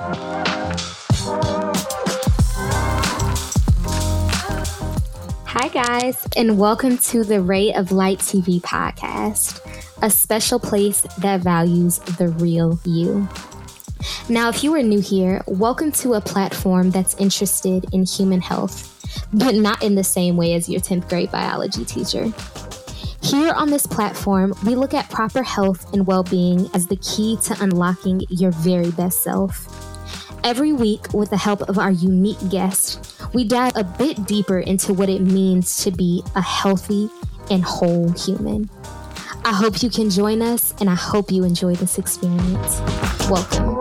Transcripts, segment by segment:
Hi, guys, and welcome to the Ray of Light TV podcast, a special place that values the real you. Now, if you are new here, welcome to a platform that's interested in human health, but not in the same way as your 10th grade biology teacher. Here on this platform, we look at proper health and well being as the key to unlocking your very best self. Every week, with the help of our unique guest, we dive a bit deeper into what it means to be a healthy and whole human. I hope you can join us, and I hope you enjoy this experience. Welcome.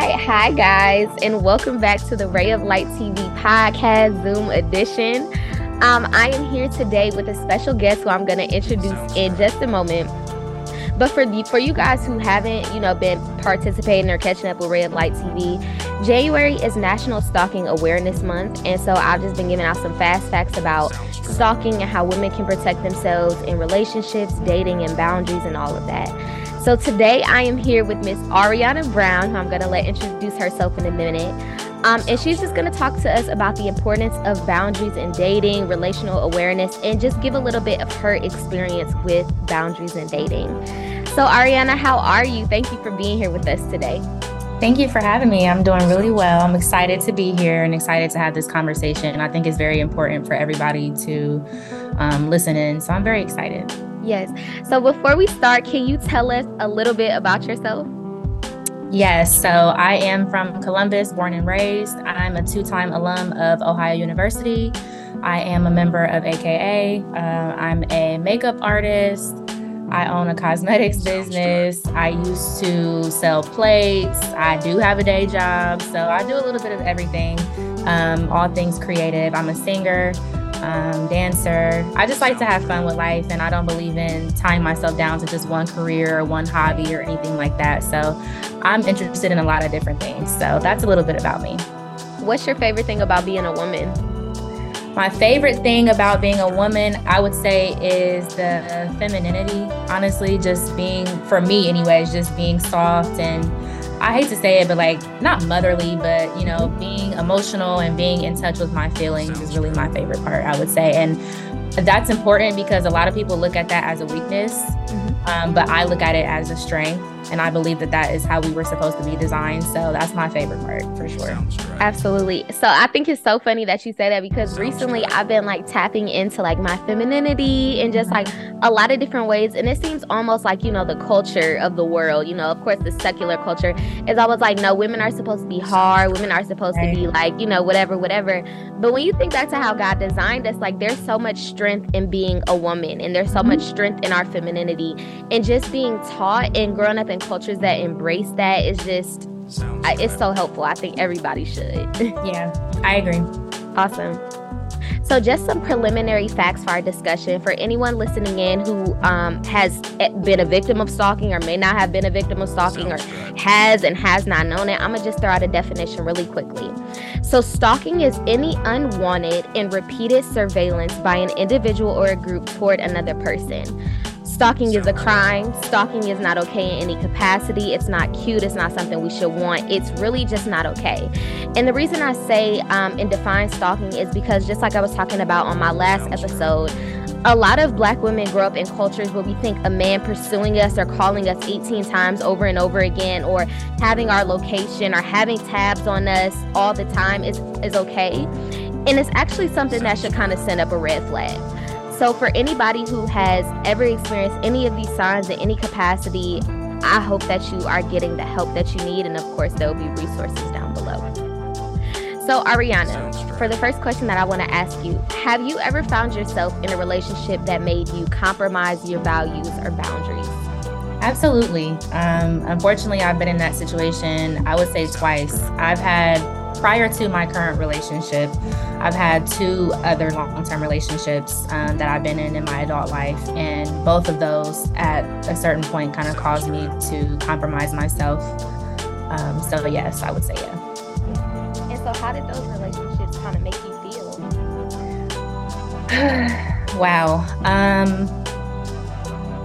Right. Hi, guys, and welcome back to the Ray of Light TV podcast, Zoom edition. Um, I am here today with a special guest who I'm going to introduce in just a moment. But for the, for you guys who haven't, you know, been participating or catching up with Ray of Light TV, January is National Stalking Awareness Month, and so I've just been giving out some fast facts about stalking and how women can protect themselves in relationships, dating, and boundaries, and all of that. So today I am here with Miss Ariana Brown, who I'm going to let introduce herself in a minute. Um, and she's just going to talk to us about the importance of boundaries in dating, relational awareness, and just give a little bit of her experience with boundaries in dating. So, Ariana, how are you? Thank you for being here with us today. Thank you for having me. I'm doing really well. I'm excited to be here and excited to have this conversation. I think it's very important for everybody to um, listen in. So, I'm very excited. Yes. So before we start, can you tell us a little bit about yourself? Yes, so I am from Columbus, born and raised. I'm a two time alum of Ohio University. I am a member of AKA. Uh, I'm a makeup artist. I own a cosmetics business. I used to sell plates. I do have a day job. So I do a little bit of everything, um, all things creative. I'm a singer um, dancer. I just like to have fun with life, and I don't believe in tying myself down to just one career or one hobby or anything like that. So I'm interested in a lot of different things. So that's a little bit about me. What's your favorite thing about being a woman? My favorite thing about being a woman, I would say, is the femininity. Honestly, just being, for me, anyways, just being soft and I hate to say it, but like not motherly, but you know, being emotional and being in touch with my feelings is really my favorite part, I would say. And that's important because a lot of people look at that as a weakness, mm-hmm. um, but I look at it as a strength. And I believe that that is how we were supposed to be designed. So that's my favorite part for sure. Absolutely. So I think it's so funny that you say that because recently I've been like tapping into like my femininity and just like a lot of different ways. And it seems almost like, you know, the culture of the world, you know, of course, the secular culture is always like, no, women are supposed to be hard. Women are supposed right. to be like, you know, whatever, whatever. But when you think back to how God designed us, like there's so much strength in being a woman and there's so mm-hmm. much strength in our femininity and just being taught and growing up in cultures that embrace that is just I, it's so helpful. I think everybody should. yeah, I agree. Awesome. So, just some preliminary facts for our discussion for anyone listening in who um, has been a victim of stalking or may not have been a victim of stalking or has and has not known it. I'm gonna just throw out a definition really quickly. So, stalking is any unwanted and repeated surveillance by an individual or a group toward another person. Stalking is a crime. Stalking is not okay in any capacity. It's not cute. It's not something we should want. It's really just not okay. And the reason I say um, and define stalking is because, just like I was talking about on my last episode, a lot of black women grow up in cultures where we think a man pursuing us or calling us 18 times over and over again or having our location or having tabs on us all the time is, is okay. And it's actually something that should kind of send up a red flag. So, for anybody who has ever experienced any of these signs in any capacity, I hope that you are getting the help that you need. And of course, there will be resources down below. So, Ariana, for the first question that I want to ask you, have you ever found yourself in a relationship that made you compromise your values or boundaries? Absolutely. Um, unfortunately, I've been in that situation, I would say twice. I've had prior to my current relationship, I've had two other long term relationships um, that I've been in in my adult life. And both of those at a certain point kind of caused me to compromise myself. Um, so, yes, I would say yeah. And so, how did those relationships kind of make you feel? wow. Um,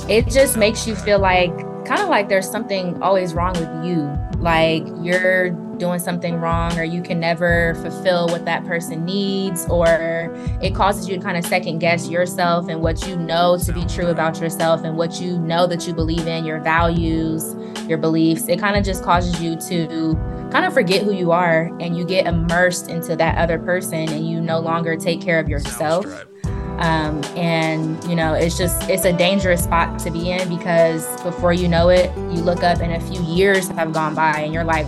it just makes you feel like kind of like there's something always wrong with you. Like you're doing something wrong or you can never fulfill what that person needs or it causes you to kind of second guess yourself and what you know to be true about yourself and what you know that you believe in your values your beliefs. It kind of just causes you to kind of forget who you are and you get immersed into that other person and you no longer take care of yourself. Um, and you know it's just it's a dangerous spot to be in because before you know it you look up and a few years have gone by and you're like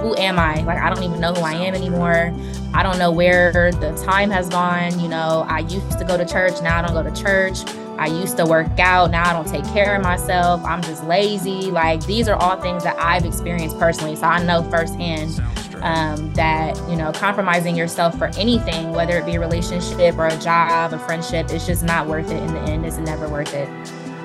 who am I? Like, I don't even know who I am anymore. I don't know where the time has gone. You know, I used to go to church, now I don't go to church. I used to work out, now I don't take care of myself. I'm just lazy. Like, these are all things that I've experienced personally. So I know firsthand um, that, you know, compromising yourself for anything, whether it be a relationship or a job, a friendship, it's just not worth it in the end. It's never worth it.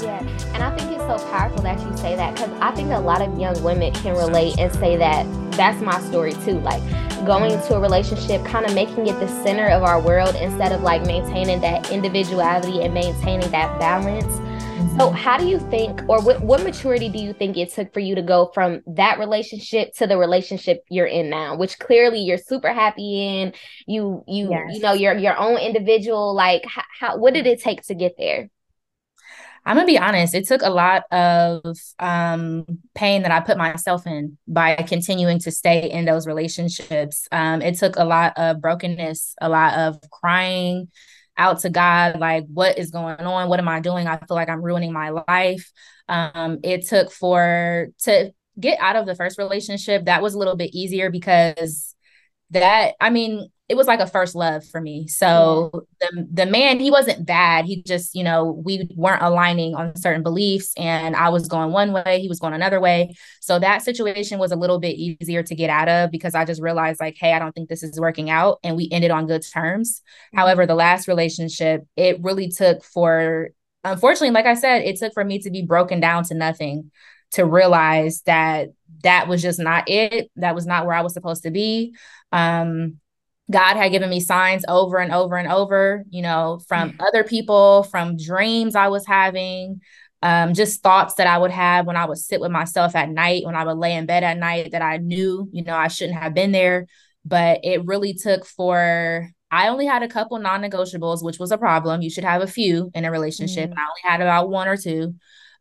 Yeah, and I think it's so powerful that you say that because I think a lot of young women can relate and say that that's my story too. Like going to a relationship, kind of making it the center of our world instead of like maintaining that individuality and maintaining that balance. So, mm-hmm. how do you think, or what, what maturity do you think it took for you to go from that relationship to the relationship you're in now, which clearly you're super happy in? You, you, yes. you know, you're your own individual. Like, how, how, what did it take to get there? I'm gonna be honest, it took a lot of um, pain that I put myself in by continuing to stay in those relationships. Um, it took a lot of brokenness, a lot of crying out to God, like, what is going on? What am I doing? I feel like I'm ruining my life. Um, it took for to get out of the first relationship, that was a little bit easier because that, I mean, it was like a first love for me. So the the man, he wasn't bad. He just, you know, we weren't aligning on certain beliefs and I was going one way, he was going another way. So that situation was a little bit easier to get out of because I just realized like, hey, I don't think this is working out and we ended on good terms. Mm-hmm. However, the last relationship, it really took for unfortunately, like I said, it took for me to be broken down to nothing to realize that that was just not it. That was not where I was supposed to be. Um, God had given me signs over and over and over, you know, from mm-hmm. other people, from dreams I was having, um, just thoughts that I would have when I would sit with myself at night, when I would lay in bed at night that I knew, you know, I shouldn't have been there. But it really took for, I only had a couple non negotiables, which was a problem. You should have a few in a relationship. Mm-hmm. I only had about one or two.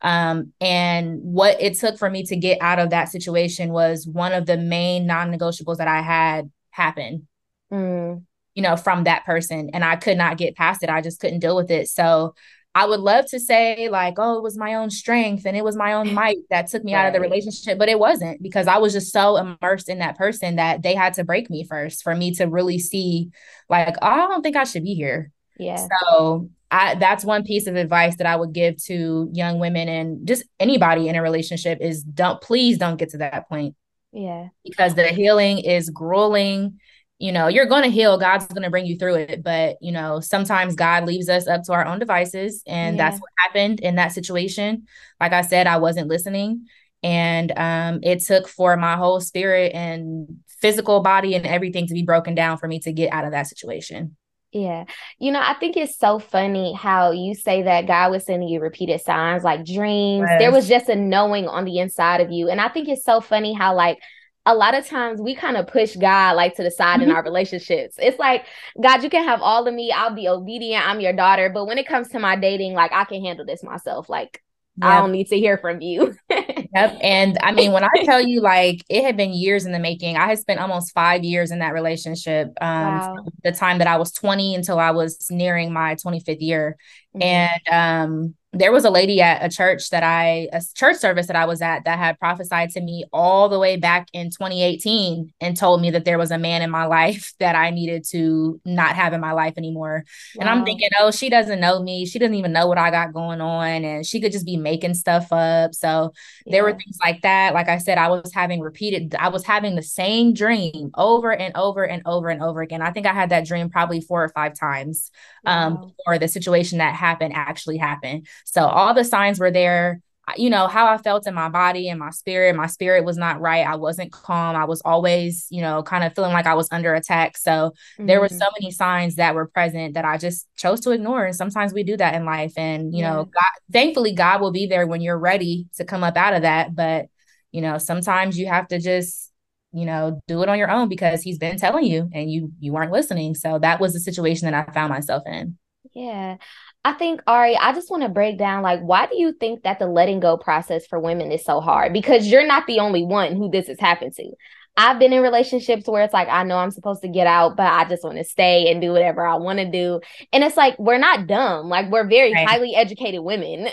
Um, and what it took for me to get out of that situation was one of the main non negotiables that I had happen mm. you know, from that person. And I could not get past it. I just couldn't deal with it. So I would love to say, like, oh, it was my own strength and it was my own might that took me right. out of the relationship, but it wasn't because I was just so immersed in that person that they had to break me first for me to really see, like, oh, I don't think I should be here. Yeah. So I that's one piece of advice that I would give to young women and just anybody in a relationship is don't please don't get to that point. Yeah. Because the healing is grueling you know, you're going to heal. God's going to bring you through it. But, you know, sometimes God leaves us up to our own devices. And yeah. that's what happened in that situation. Like I said, I wasn't listening. And um, it took for my whole spirit and physical body and everything to be broken down for me to get out of that situation. Yeah. You know, I think it's so funny how you say that God was sending you repeated signs like dreams. Yes. There was just a knowing on the inside of you. And I think it's so funny how, like, a lot of times we kind of push God like to the side in mm-hmm. our relationships. It's like, God, you can have all of me. I'll be obedient. I'm your daughter. But when it comes to my dating, like, I can handle this myself. Like, Yep. I don't need to hear from you. yep. And I mean, when I tell you, like, it had been years in the making, I had spent almost five years in that relationship. Um, wow. the time that I was 20 until I was nearing my 25th year. Mm-hmm. And um, there was a lady at a church that I, a church service that I was at that had prophesied to me all the way back in 2018 and told me that there was a man in my life that I needed to not have in my life anymore. Wow. And I'm thinking, oh, she doesn't know me. She doesn't even know what I got going on. And she could just be making stuff up. So yeah. there were things like that. Like I said, I was having repeated, I was having the same dream over and over and over and over again. I think I had that dream probably four or five times um, wow. before the situation that happened actually happened. So all the signs were there. You know, how I felt in my body and my spirit. My spirit was not right. I wasn't calm. I was always, you know, kind of feeling like I was under attack. So mm-hmm. there were so many signs that were present that I just chose to ignore. And sometimes we do that in life. And, you yeah. know, God, thankfully, God will be there when you're ready to come up out of that. But, you know, sometimes you have to just you know do it on your own because he's been telling you and you you weren't listening so that was the situation that i found myself in yeah I think Ari, I just want to break down like why do you think that the letting go process for women is so hard? Because you're not the only one who this has happened to. I've been in relationships where it's like I know I'm supposed to get out, but I just want to stay and do whatever I want to do. And it's like we're not dumb. Like we're very right. highly educated women.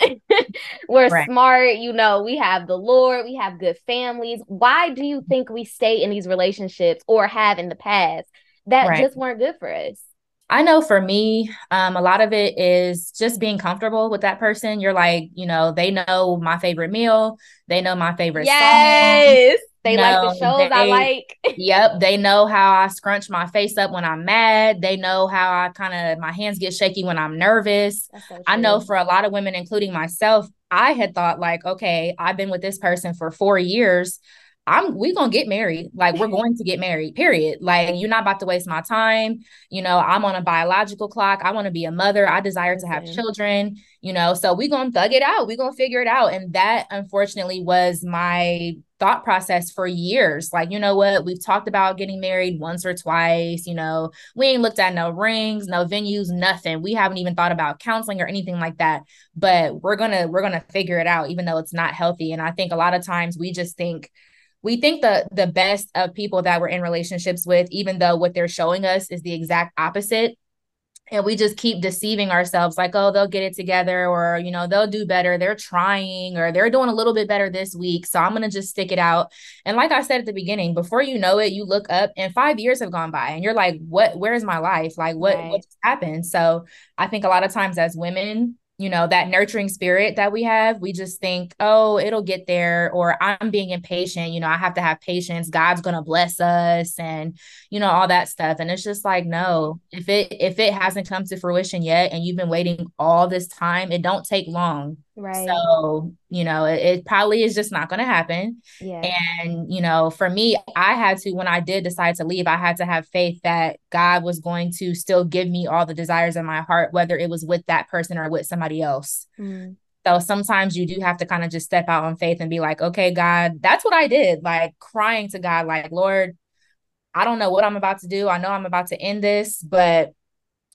we're right. smart, you know, we have the Lord, we have good families. Why do you mm-hmm. think we stay in these relationships or have in the past that right. just weren't good for us? I know for me, um, a lot of it is just being comfortable with that person. You're like, you know, they know my favorite meal, they know my favorite yes. Song. They like the shows they, I like. yep. They know how I scrunch my face up when I'm mad. They know how I kind of my hands get shaky when I'm nervous. So I know for a lot of women, including myself, I had thought like, okay, I've been with this person for four years. I'm we gonna get married. Like we're mm-hmm. going to get married, period. Like you're not about to waste my time. You know, I'm on a biological clock. I want to be a mother. I desire to have children, you know. So we gonna thug it out. we gonna figure it out. And that unfortunately was my thought process for years. Like, you know what? We've talked about getting married once or twice. You know, we ain't looked at no rings, no venues, nothing. We haven't even thought about counseling or anything like that. But we're gonna we're gonna figure it out, even though it's not healthy. And I think a lot of times we just think we think the the best of people that we're in relationships with even though what they're showing us is the exact opposite and we just keep deceiving ourselves like oh they'll get it together or you know they'll do better. They're trying or they're doing a little bit better this week so i'm going to just stick it out. And like i said at the beginning before you know it you look up and 5 years have gone by and you're like what where's my life? Like what right. what happened? So i think a lot of times as women you know that nurturing spirit that we have we just think oh it'll get there or i'm being impatient you know i have to have patience god's going to bless us and you know all that stuff and it's just like no if it if it hasn't come to fruition yet and you've been waiting all this time it don't take long Right. So, you know, it, it probably is just not going to happen. Yeah. And, you know, for me, I had to, when I did decide to leave, I had to have faith that God was going to still give me all the desires in my heart, whether it was with that person or with somebody else. Mm. So sometimes you do have to kind of just step out on faith and be like, okay, God, that's what I did. Like crying to God, like, Lord, I don't know what I'm about to do. I know I'm about to end this, but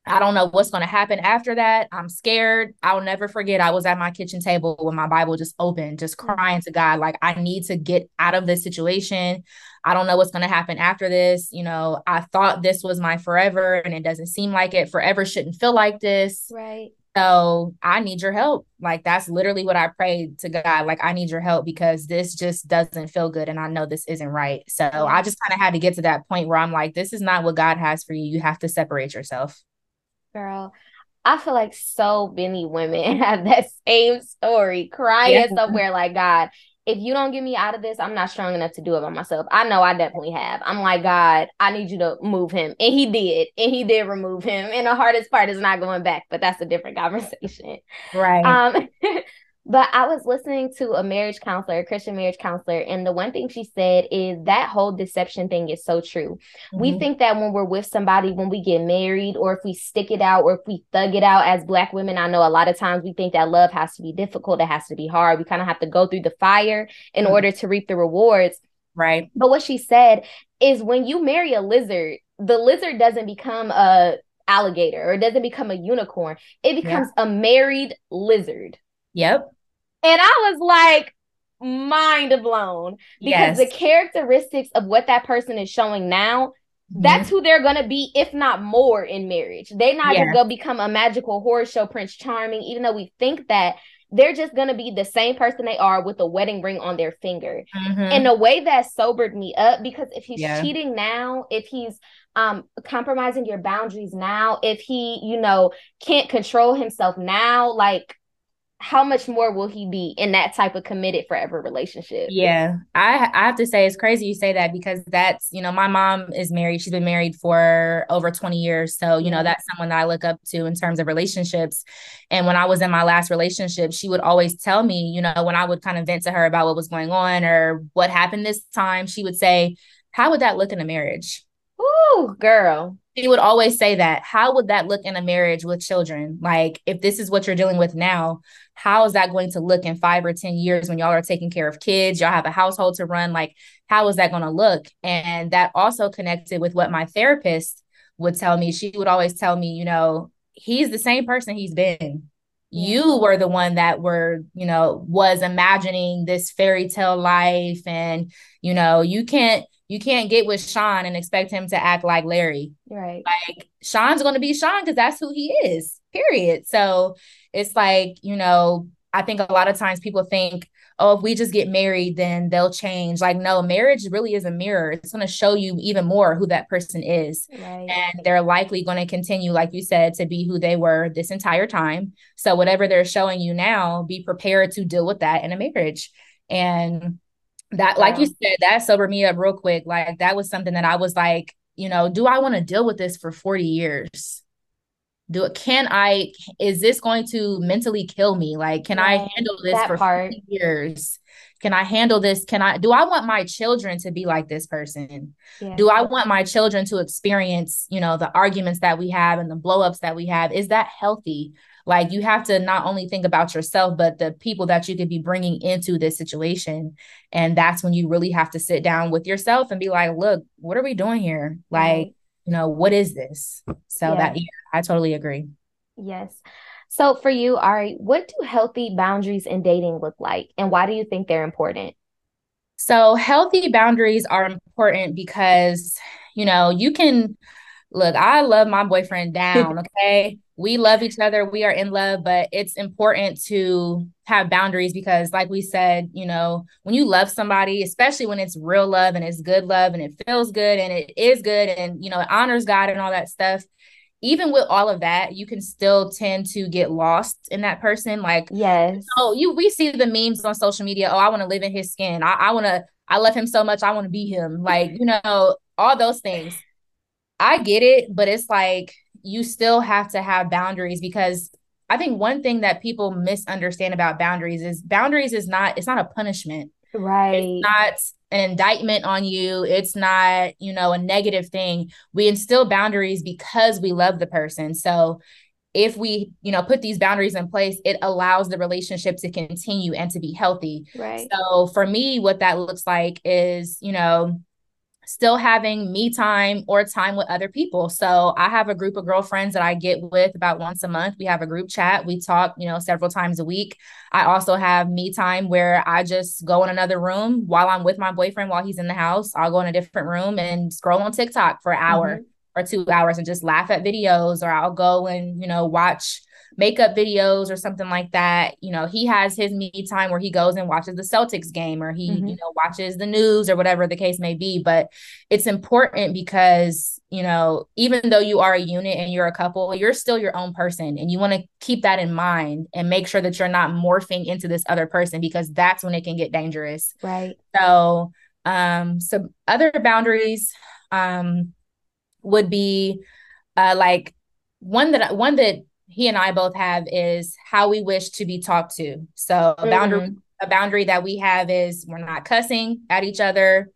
I don't know what's going to happen after that. I'm scared. I'll never forget. I was at my kitchen table with my Bible just open, just mm. crying to God, like, I need to get out of this situation. I don't know what's going to happen after this. You know, I thought this was my forever, and it doesn't seem like it. Forever shouldn't feel like this. Right. So I need your help. Like that's literally what I prayed to God. Like I need your help because this just doesn't feel good and I know this isn't right. So I just kind of had to get to that point where I'm like, this is not what God has for you. You have to separate yourself. Girl, I feel like so many women have that same story, crying yeah. somewhere like, God, if you don't get me out of this, I'm not strong enough to do it by myself. I know I definitely have. I'm like, God, I need you to move him. And he did. And he did remove him. And the hardest part is not going back, but that's a different conversation. Right. Um, But I was listening to a marriage counselor, a Christian marriage counselor, and the one thing she said is that whole deception thing is so true. Mm-hmm. We think that when we're with somebody, when we get married, or if we stick it out, or if we thug it out as Black women, I know a lot of times we think that love has to be difficult, it has to be hard. We kind of have to go through the fire in mm-hmm. order to reap the rewards. Right. But what she said is when you marry a lizard, the lizard doesn't become a alligator or doesn't become a unicorn. It becomes yeah. a married lizard. Yep. And I was like, mind blown because yes. the characteristics of what that person is showing now mm-hmm. that's who they're gonna be if not more in marriage they're not yeah. just gonna become a magical horror show prince charming even though we think that they're just gonna be the same person they are with a wedding ring on their finger mm-hmm. in a way that sobered me up because if he's yeah. cheating now if he's um compromising your boundaries now if he you know can't control himself now like how much more will he be in that type of committed forever relationship? Yeah, I I have to say it's crazy you say that because that's you know my mom is married. She's been married for over twenty years, so you know mm-hmm. that's someone that I look up to in terms of relationships. And when I was in my last relationship, she would always tell me, you know, when I would kind of vent to her about what was going on or what happened this time, she would say, "How would that look in a marriage?" Ooh, girl she would always say that how would that look in a marriage with children? Like if this is what you're dealing with now how is that going to look in five or ten years when y'all are taking care of kids? Y'all have a household to run. Like how is that going to look? And that also connected with what my therapist would tell me. She would always tell me you know he's the same person he's been. You were the one that were you know was imagining this fairy tale life and you know you can't you can't get with Sean and expect him to act like Larry. Right. Like Sean's going to be Sean because that's who he is, period. So it's like, you know, I think a lot of times people think, oh, if we just get married, then they'll change. Like, no, marriage really is a mirror. It's going to show you even more who that person is. Right. And they're likely going to continue, like you said, to be who they were this entire time. So, whatever they're showing you now, be prepared to deal with that in a marriage. And that like you said that sobered me up real quick. Like that was something that i was like you know do i want to deal with this for 40 years? Do it can i is this going to mentally kill me? Like can i handle this for part. 40 years? Can i handle this? Can i do i want my children to be like this person? Yeah. do i want my children to experience you know the arguments that we have and the blowups that we have? Is that healthy like you have to not only think about yourself, but the people that you could be bringing into this situation. And that's when you really have to sit down with yourself and be like, look, what are we doing here? Like, you know, what is this? So yeah. that, yeah, I totally agree. Yes. So for you, Ari, what do healthy boundaries in dating look like? And why do you think they're important? So healthy boundaries are important because, you know, you can look, I love my boyfriend down, okay? We love each other we are in love but it's important to have boundaries because like we said you know when you love somebody especially when it's real love and it's good love and it feels good and it is good and you know it honors god and all that stuff even with all of that you can still tend to get lost in that person. Like yes. oh you we see the memes on social media. Oh i want to live in his skin. I, I want to i love him so much i want to be him. Like you know all those things. I get it but it's like you still have to have boundaries because I think one thing that people misunderstand about boundaries is boundaries is not it's not a punishment. Right. It's not an indictment on you. It's not, you know, a negative thing. We instill boundaries because we love the person. So if we, you know, put these boundaries in place, it allows the relationship to continue and to be healthy. Right. So for me, what that looks like is, you know, still having me time or time with other people. So I have a group of girlfriends that I get with about once a month. We have a group chat. We talk, you know, several times a week. I also have me time where I just go in another room while I'm with my boyfriend while he's in the house. I'll go in a different room and scroll on TikTok for an hour mm-hmm. or two hours and just laugh at videos or I'll go and, you know, watch makeup videos or something like that. You know, he has his me time where he goes and watches the Celtics game or he, mm-hmm. you know, watches the news or whatever the case may be. But it's important because, you know, even though you are a unit and you're a couple, you're still your own person. And you want to keep that in mind and make sure that you're not morphing into this other person because that's when it can get dangerous. Right. So, um, some other boundaries um would be uh like one that one that he and I both have is how we wish to be talked to. So a boundary mm-hmm. a boundary that we have is we're not cussing at each other,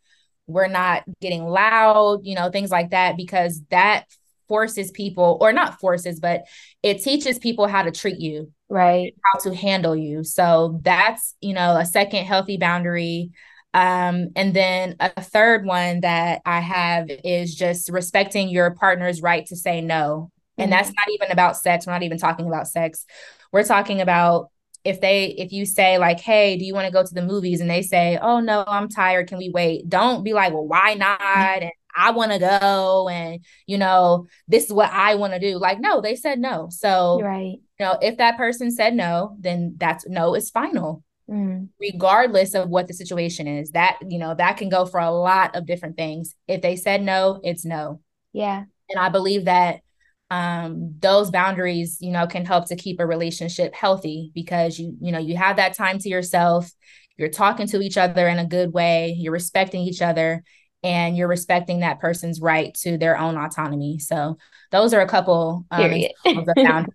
we're not getting loud, you know, things like that because that forces people or not forces but it teaches people how to treat you right how to handle you so that's you know a second healthy boundary um, and then a third one that I have is just respecting your partner's right to say no. And that's mm-hmm. not even about sex. We're not even talking about sex. We're talking about if they if you say like hey do you want to go to the movies? And they say oh no i'm tired. Can we wait? Don't be like well why not? And i want to go. And you know this is what i want to do. Like no they said no. So right. you know if that person said no then that's no is final. Mm. regardless of what the situation is that you know that can go for a lot of different things. If they said no it's no. Yeah. And i believe that um, those boundaries you know can help to keep a relationship healthy because you you know you have that time to yourself you're talking to each other in a good way you're respecting each other and you're respecting that person's right to their own autonomy. So those are a couple um, of boundaries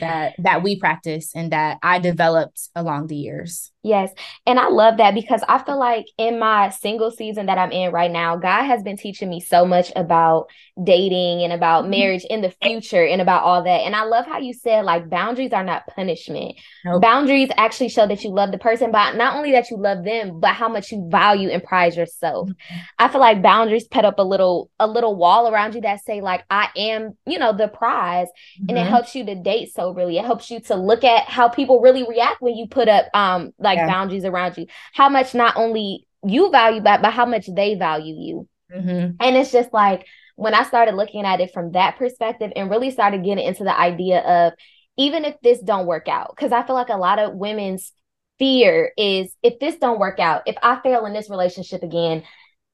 that that we practice and that i developed along the years Yes. And I love that because I feel like in my single season that I'm in right now, God has been teaching me so much about dating and about mm-hmm. marriage in the future and about all that. And I love how you said like boundaries are not punishment. Nope. Boundaries actually show that you love the person, but not only that you love them, but how much you value and prize yourself. Mm-hmm. I feel like boundaries put up a little a little wall around you that say like I am, you know, the prize. Mm-hmm. And it mm-hmm. helps you to date soberly. It helps you to look at how people really react when you put up um like like yeah. boundaries around you how much not only you value that but how much they value you mm-hmm. and it's just like when i started looking at it from that perspective and really started getting into the idea of even if this don't work out because i feel like a lot of women's fear is if this don't work out if i fail in this relationship again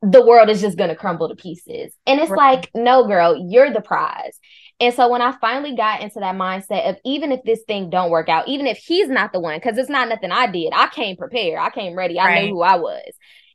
the world is just going to crumble to pieces and it's right. like no girl you're the prize and so when I finally got into that mindset of even if this thing don't work out, even if he's not the one, because it's not nothing I did, I came prepared, I came ready, I right. knew who I was.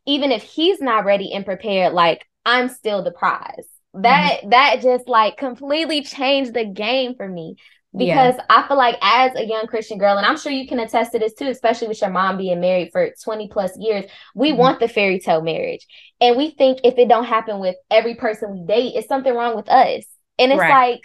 Even if he's not ready and prepared, like I'm still the prize. That mm-hmm. that just like completely changed the game for me because yeah. I feel like as a young Christian girl, and I'm sure you can attest to this too, especially with your mom being married for 20 plus years, we mm-hmm. want the fairy tale marriage. And we think if it don't happen with every person we date, it's something wrong with us. And it's right. like,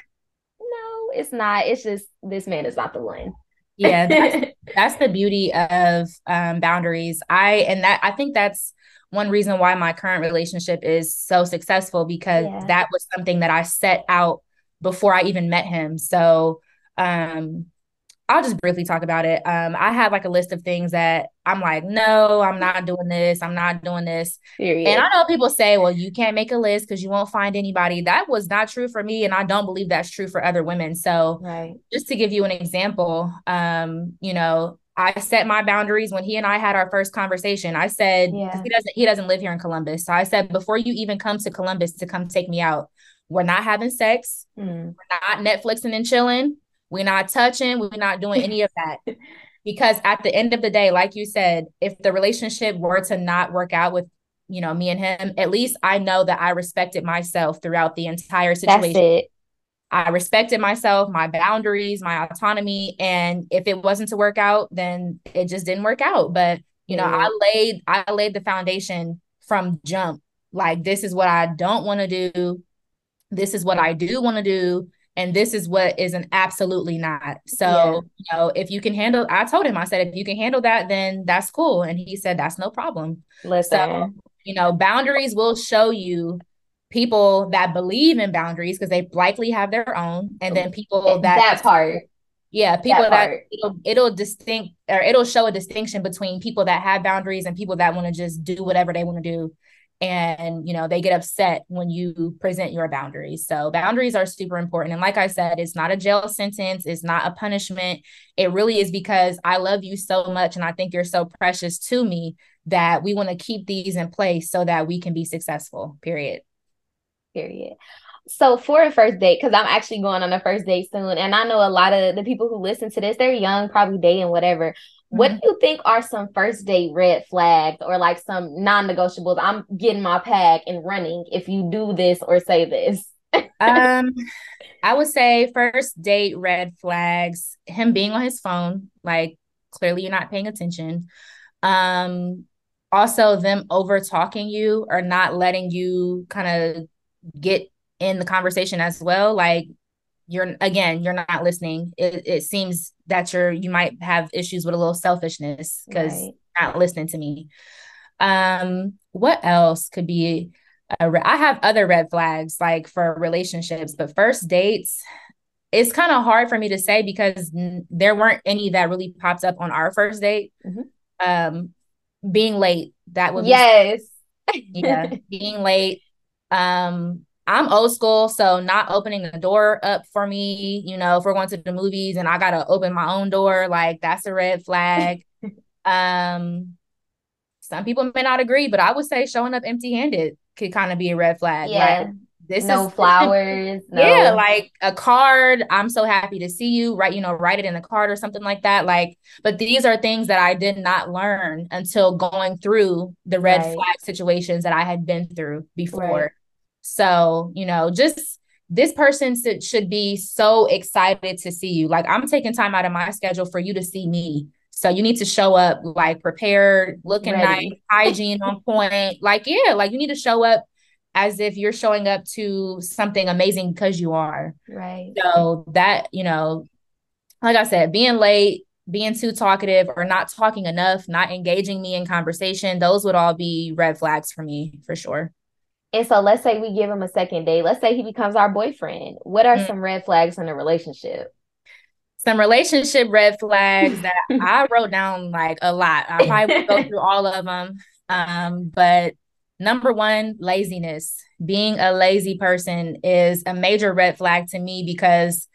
it's not. It's just this man is not the one. yeah, that's, that's the beauty of um, boundaries. I and that I think that's one reason why my current relationship is so successful because yeah. that was something that I set out before I even met him. So um I'll just briefly talk about it. Um, I have like a list of things that I'm like, no, I'm not doing this. I'm not doing this. Period. And I know people say, well, you can't make a list because you won't find anybody. That was not true for me. And I don't believe that's true for other women. So right. just to give you an example, um, you know, I set my boundaries when he and I had our first conversation. I said yeah. he doesn't he doesn't live here in Columbus. So I said before you even come to Columbus to come take me out, we're not having sex. Mm. We're not Netflixing and chilling we're not touching, we're not doing any of that. because at the end of the day, like you said, if the relationship were to not work out with, you know, me and him, at least I know that I respected myself throughout the entire situation. I respected myself, my boundaries, my autonomy. And if it wasn't to work out, then it just didn't work out. But you know, I laid I laid the foundation from jump. Like this is what I don't want to do. This is what I do want to do and this is what is an absolutely not. So yeah. you know if you can handle i told him i said if you can handle that then that's cool. And he said that's no problem. Listen. so you know boundaries will show you people that believe in boundaries because they likely have their own and then people that that part. Yeah people that, that it'll, it'll distinct or it'll show a distinction between people that have boundaries and people that want to just do whatever they want to do and you know they get upset when you present your boundaries. So boundaries are super important. And like i said it's not a jail sentence. It's not a punishment. It really is because i love you so much and i think you're so precious to me that we want to keep these in place so that we can be successful period. Period. So for a first date because i'm actually going on a first date soon and i know a lot of the people who listen to this they're young probably dating whatever what mm-hmm. do you think are some first date red flags or like some non-negotiables? I'm getting my pack and running if you do this or say this. um, I would say first date red flags, him being on his phone, like clearly you're not paying attention. Um, also them over talking you or not letting you kind of get in the conversation as well. Like you're again, you're not listening. It, it seems that you're you might have issues with a little selfishness because right. not listening to me. Um, what else could be re- I have other red flags like for relationships, but first dates, it's kind of hard for me to say because n- there weren't any that really popped up on our first date. Mm-hmm. Um, being late, that would yes, yeah, being late. Um, I'm old school, so not opening the door up for me, you know, if we're going to the movies and I gotta open my own door, like that's a red flag. um, some people may not agree, but I would say showing up empty handed could kind of be a red flag. Yeah. Like, this no is, flowers. no. Yeah, like a card. I'm so happy to see you. Right, you know, write it in a card or something like that. Like, but these are things that I did not learn until going through the red right. flag situations that I had been through before. Right. So, you know, just this person should be so excited to see you. Like, I'm taking time out of my schedule for you to see me. So you need to show up like prepared, looking Ready. nice, hygiene on point. Like, yeah, like you need to show up as if you're showing up to something amazing because you are. Right. So that, you know, like I said, being late, being too talkative or not talking enough, not engaging me in conversation, those would all be red flags for me for sure. And so let's say we give him a second date. Let's say he becomes our boyfriend. What are mm-hmm. some red flags in a relationship? some relationship red flags that I wrote down like a lot. I probably would go through all of them. Um, but number one, laziness. Being a lazy person is a major red flag to me because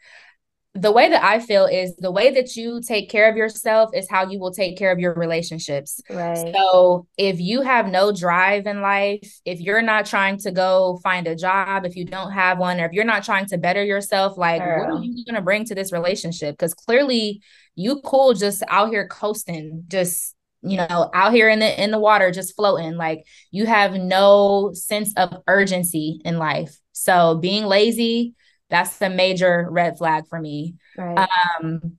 the way that I feel is the way that you take care of yourself is how you will take care of your relationships. Right. So if you have no drive in life, if you're not trying to go find a job, if you don't have one, or if you're not trying to better yourself, like Girl. what are you gonna bring to this relationship? Because clearly you cool just out here coasting, just you know out here in the in the water just floating like you have no sense of urgency in life so being lazy that's the major red flag for me. Right. Um,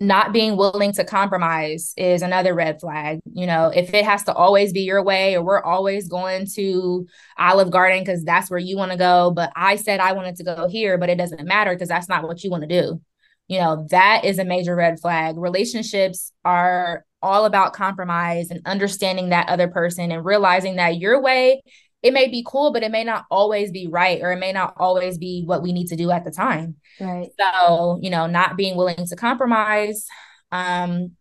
not being willing to compromise is another red flag. You know, if it has to always be your way, or we're always going to Olive Garden because that's where you want to go, but I said I wanted to go here, but it doesn't matter because that's not what you want to do. You know, that is a major red flag. Relationships are all about compromise and understanding that other person and realizing that your way it may be cool, but it may not always be right, or it may not always be what we need to do at the time. Right. So, you know, not being willing to compromise. Um,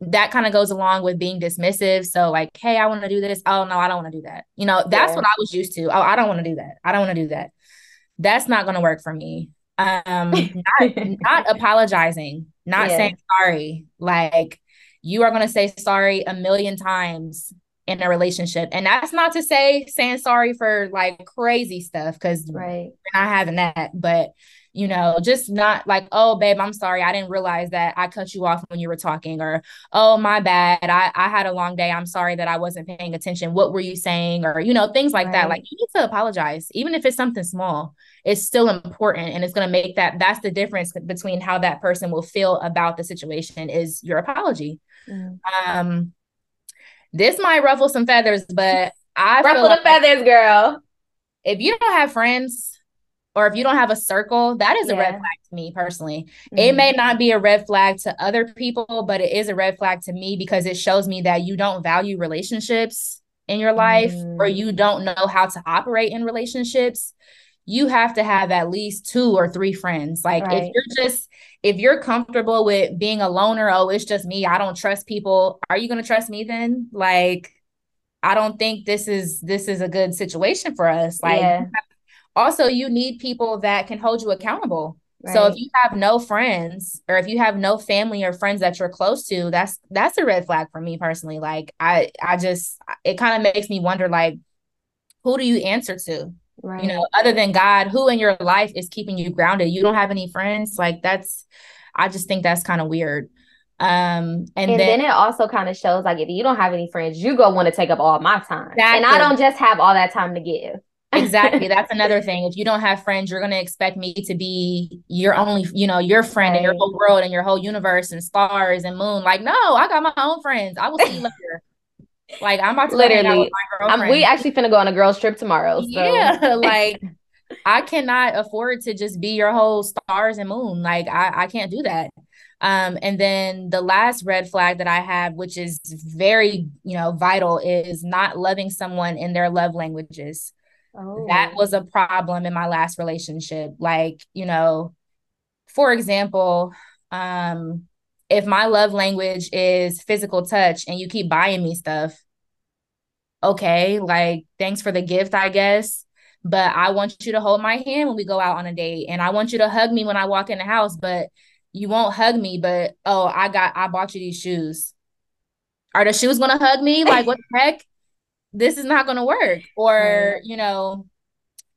that kind of goes along with being dismissive. So, like, hey, I want to do this. Oh, no, I don't want to do that. You know, that's yeah. what I was used to. Oh, I don't want to do that. I don't want to do that. That's not going to work for me. Um, not, not apologizing, not yeah. saying sorry. Like, you are going to say sorry a million times in a relationship. And that's not to say saying sorry for like crazy stuff because right. we're not having that. But you know, just not like, oh babe, I'm sorry. I didn't realize that I cut you off when you were talking, or oh my bad. I, I had a long day. I'm sorry that I wasn't paying attention. What were you saying? Or, you know, things like right. that. Like you need to apologize, even if it's something small. It's still important and it's gonna make that that's the difference between how that person will feel about the situation is your apology. Mm. Um this might ruffle some feathers, but I ruffle the like feathers, girl. If you don't have friends or if you don't have a circle, that is yeah. a red flag to me personally. Mm-hmm. It may not be a red flag to other people, but it is a red flag to me because it shows me that you don't value relationships in your life mm-hmm. or you don't know how to operate in relationships you have to have at least two or three friends. Like right. if you're just if you're comfortable with being a loner, oh, it's just me, I don't trust people. Are you going to trust me then? Like I don't think this is this is a good situation for us. Like yeah. also you need people that can hold you accountable. Right. So if you have no friends or if you have no family or friends that you're close to, that's that's a red flag for me personally. Like I I just it kind of makes me wonder like who do you answer to? Right. You know, other than God, who in your life is keeping you grounded? You don't have any friends. Like that's, I just think that's kind of weird. Um, and, and then, then, it also kind of shows like if you don't have any friends, you go want to take up all my time, exactly. and I don't just have all that time to give. exactly. That's another thing. If you don't have friends, you're gonna expect me to be your only, you know, your friend right. in your whole world and your whole universe and stars and moon. Like, no, I got my own friends. I will see you later. Like I'm about to literally. we actually finna go on a girls trip tomorrow. So. Yeah, like I cannot afford to just be your whole stars and moon. Like I, I can't do that. Um, and then the last red flag that I have, which is very, you know, vital, is not loving someone in their love languages. Oh. That was a problem in my last relationship. Like, you know, for example, um, if my love language is physical touch and you keep buying me stuff, okay, like thanks for the gift, I guess. But I want you to hold my hand when we go out on a date and I want you to hug me when I walk in the house, but you won't hug me, but oh, I got I bought you these shoes. Are the shoes gonna hug me? Like what the heck? This is not gonna work. Or, you know,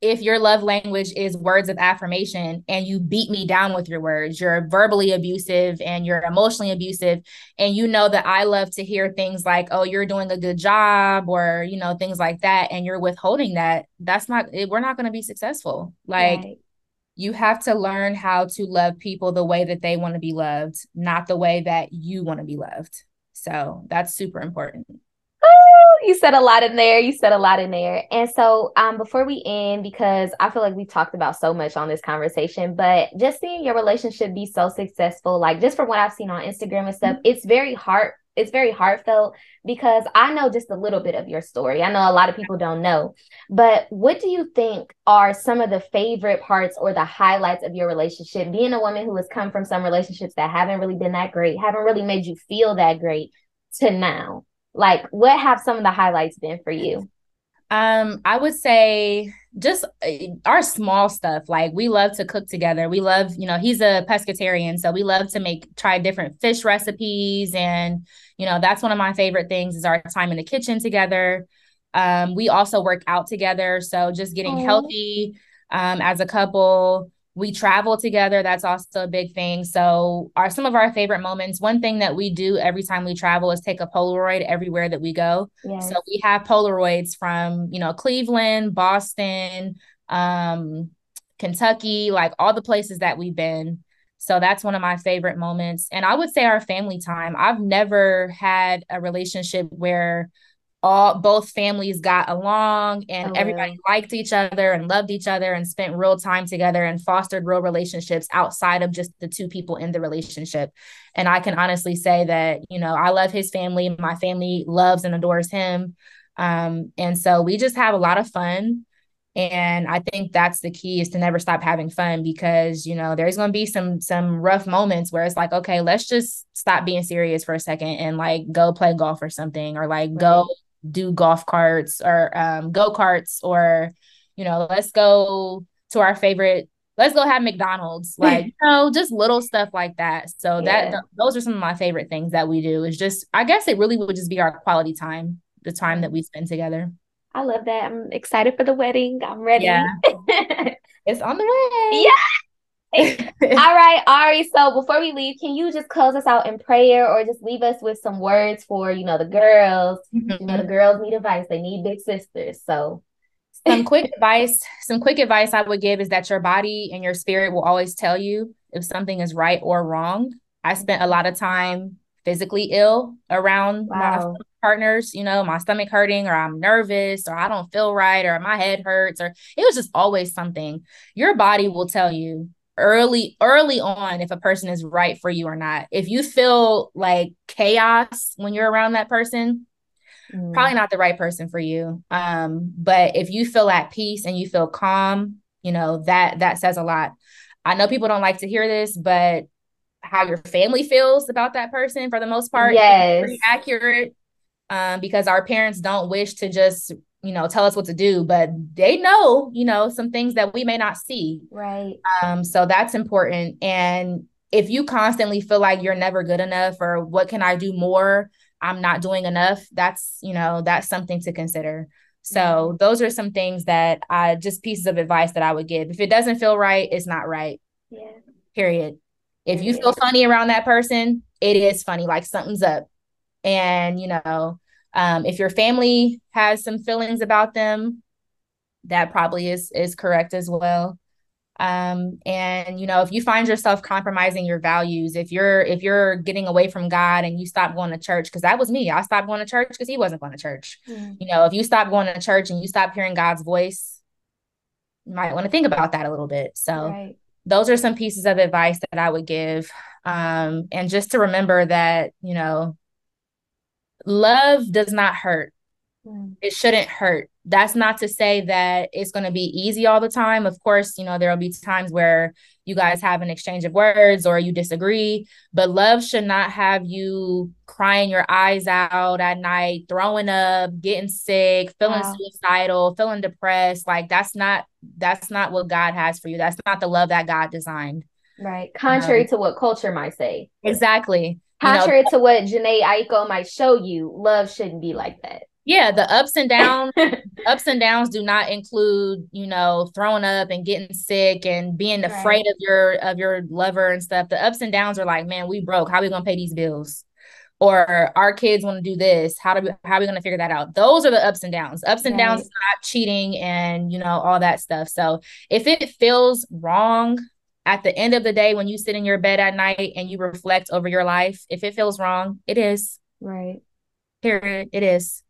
if your love language is words of affirmation and you beat me down with your words, you're verbally abusive and you're emotionally abusive, and you know that I love to hear things like, oh, you're doing a good job, or, you know, things like that, and you're withholding that, that's not, eh, we're not going to be successful. Like, right. you have to learn how to love people the way that they want to be loved, not the way that you want to be loved. So that's super important you said a lot in there. You said a lot in there. And so, um, before we end, because I feel like we talked about so much on this conversation, but just seeing your relationship be so successful, like just from what I've seen on Instagram and stuff, it's very heart, it's very heartfelt because I know just a little bit of your story. I know a lot of people don't know, but what do you think are some of the favorite parts or the highlights of your relationship? Being a woman who has come from some relationships that haven't really been that great, haven't really made you feel that great to now like, what have some of the highlights been for you? Um, I would say just uh, our small stuff. Like we love to cook together. We love, you know, he's a pescatarian, so we love to make try different fish recipes, and you know, that's one of my favorite things is our time in the kitchen together. Um, we also work out together, so just getting Aww. healthy um, as a couple we travel together. That's also a big thing. So are some of our favorite moments. One thing that we do every time we travel is take a polaroid everywhere that we go. Yes. so we have polaroids from you know cleveland boston um kentucky like all the places that we've been. So that's one of my favorite moments. And i would say our family time. I've never had a relationship where all both families got along and oh, everybody liked each other and loved each other and spent real time together and fostered real relationships outside of just the two people in the relationship. And i can honestly say that you know i love his family. My family loves and adores him. Um, and so we just have a lot of fun. And i think that's the key is to never stop having fun because you know there's going to be some some rough moments where it's like okay let's just stop being serious for a second and like go play golf or something or like right. go do golf carts or um, go karts or you know let's go to our favorite let's go have mcdonald's. Like you know just little stuff like that. So yeah. that th- those are some of my favorite things that we do is just i guess it really would just be our quality time the time that we spend together. I love that. I'm excited for the wedding. I'm ready. Yeah. It's on the way. Yeah all right, Ari. So before we leave, can you just close us out in prayer or just leave us with some words for, you know, the girls? Mm-hmm. You know, the girls need advice. They need big sisters. So some quick advice, some quick advice I would give is that your body and your spirit will always tell you if something is right or wrong. I spent a lot of time physically ill around wow. my partners, you know, my stomach hurting or I'm nervous or I don't feel right or my head hurts or it was just always something. Your body will tell you early early on if a person is right for you or not. If you feel like chaos when you're around that person mm. probably not the right person for you. Um but if you feel at peace and you feel calm you know that that says a lot. I know people don't like to hear this but how your family feels about that person for the most part yes pretty accurate um, because our parents don't wish to just you know tell us what to do but they know you know some things that we may not see. Right. Um so that's important. And if you constantly feel like you're never good enough or what can i do more? I'm not doing enough. That's you know that's something to consider. So mm-hmm. those are some things that i just pieces of advice that i would give. If it doesn't feel right it's not right. Yeah. Period. If you feel funny around that person it is funny like something's up. And you know um, if your family has some feelings about them, that probably is is correct as well um and you know if you find yourself compromising your values if you're if you're getting away from god and you stop going to church because that was me i stopped going to church because he wasn't going to church mm. you know if you stop going to church and you stop hearing god's voice you might want to think about that a little bit so right. those are some pieces of advice that i would give um and just to remember that you know love does not hurt mm. it shouldn't hurt that's not to say that it's going to be easy all the time. Of course, you know, there'll be times where you guys have an exchange of words or you disagree, but love should not have you crying your eyes out at night, throwing up, getting sick, feeling wow. suicidal, feeling depressed. Like that's not that's not what God has for you. That's not the love that God designed. Right. Contrary um, to what culture might say. Exactly. Contrary know, to what Jhené Aiko might show you, love shouldn't be like that. Yeah the ups and downs ups and downs do not include you know throwing up and getting sick and being right. afraid of your of your lover and stuff. The ups and downs are like man we broke. How are we gonna pay these bills? Or our kids want to do this. How do we how are we going to figure that out? Those are the ups and downs. Ups and right. downs not cheating and you know all that stuff. So if it feels wrong at the end of the day when you sit in your bed at night and you reflect over your life if it feels wrong it is right period it is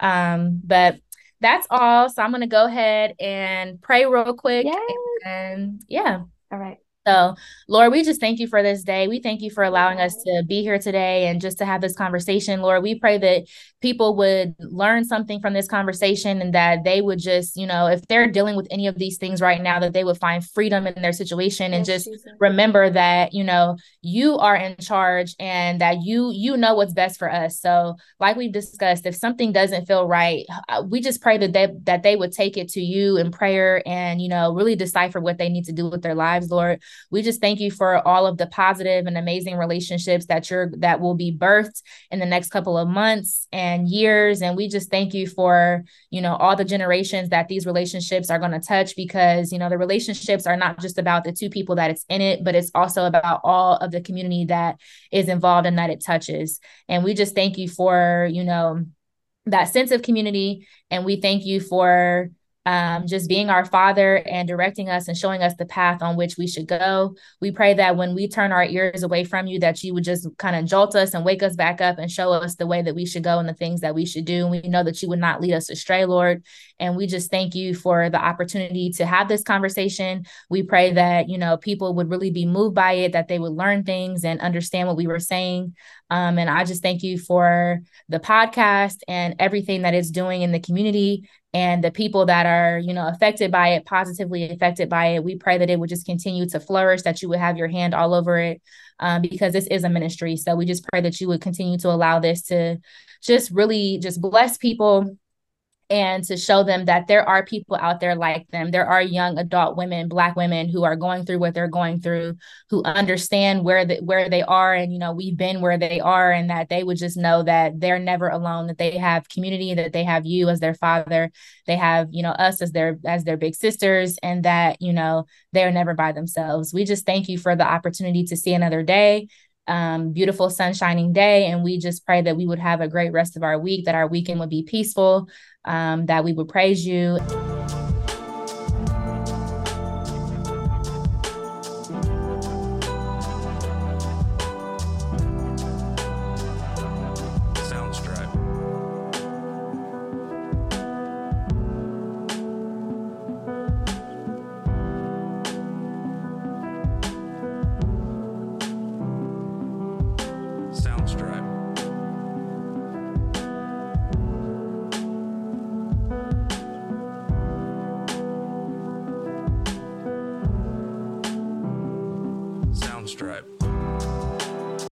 um, but that's all. So I'm gonna go ahead and pray real quick. Yes. And yeah. All right. So, Lord, we just thank you for this day. We thank you for allowing us to be here today and just to have this conversation. Lord, we pray that people would learn something from this conversation and that they would just, you know, if they're dealing with any of these things right now, that they would find freedom in their situation and just remember that, you know, you are in charge and that you you know what's best for us. So, like we've discussed, if something doesn't feel right, uh, we just pray that they that they would take it to you in prayer and, you know, really decipher what they need to do with their lives, Lord. We just thank you for all of the positive and amazing relationships that you're that will be birthed in the next couple of months and years. And we just thank you for, you know, all the generations that these relationships are going to touch because, you know, the relationships are not just about the two people that it's in it, but it's also about all of the community that is involved and that it touches. And we just thank you for, you know, that sense of community. And we thank you for um, just being our father and directing us and showing us the path on which we should go. We pray that when we turn our ears away from you, that you would just kind of jolt us and wake us back up and show us the way that we should go and the things that we should do. And we know that you would not lead us astray, Lord. And we just thank you for the opportunity to have this conversation. We pray that, you know, people would really be moved by it, that they would learn things and understand what we were saying. Um, and I just thank you for the podcast and everything that it's doing in the community and the people that are, you know, affected by it, positively affected by it. We pray that it would just continue to flourish, that you would have your hand all over it, um, because this is a ministry. So we just pray that you would continue to allow this to just really just bless people and to show them that there are people out there like them. There are young adult women, black women who are going through what they're going through, who understand where the, where they are and you know, we've been where they are and that they would just know that they're never alone, that they have community, that they have you as their father, they have, you know, us as their as their big sisters and that, you know, they're never by themselves. We just thank you for the opportunity to see another day um, beautiful sunshining day. And we just pray that we would have a great rest of our week, that our weekend would be peaceful, um, that we would praise you.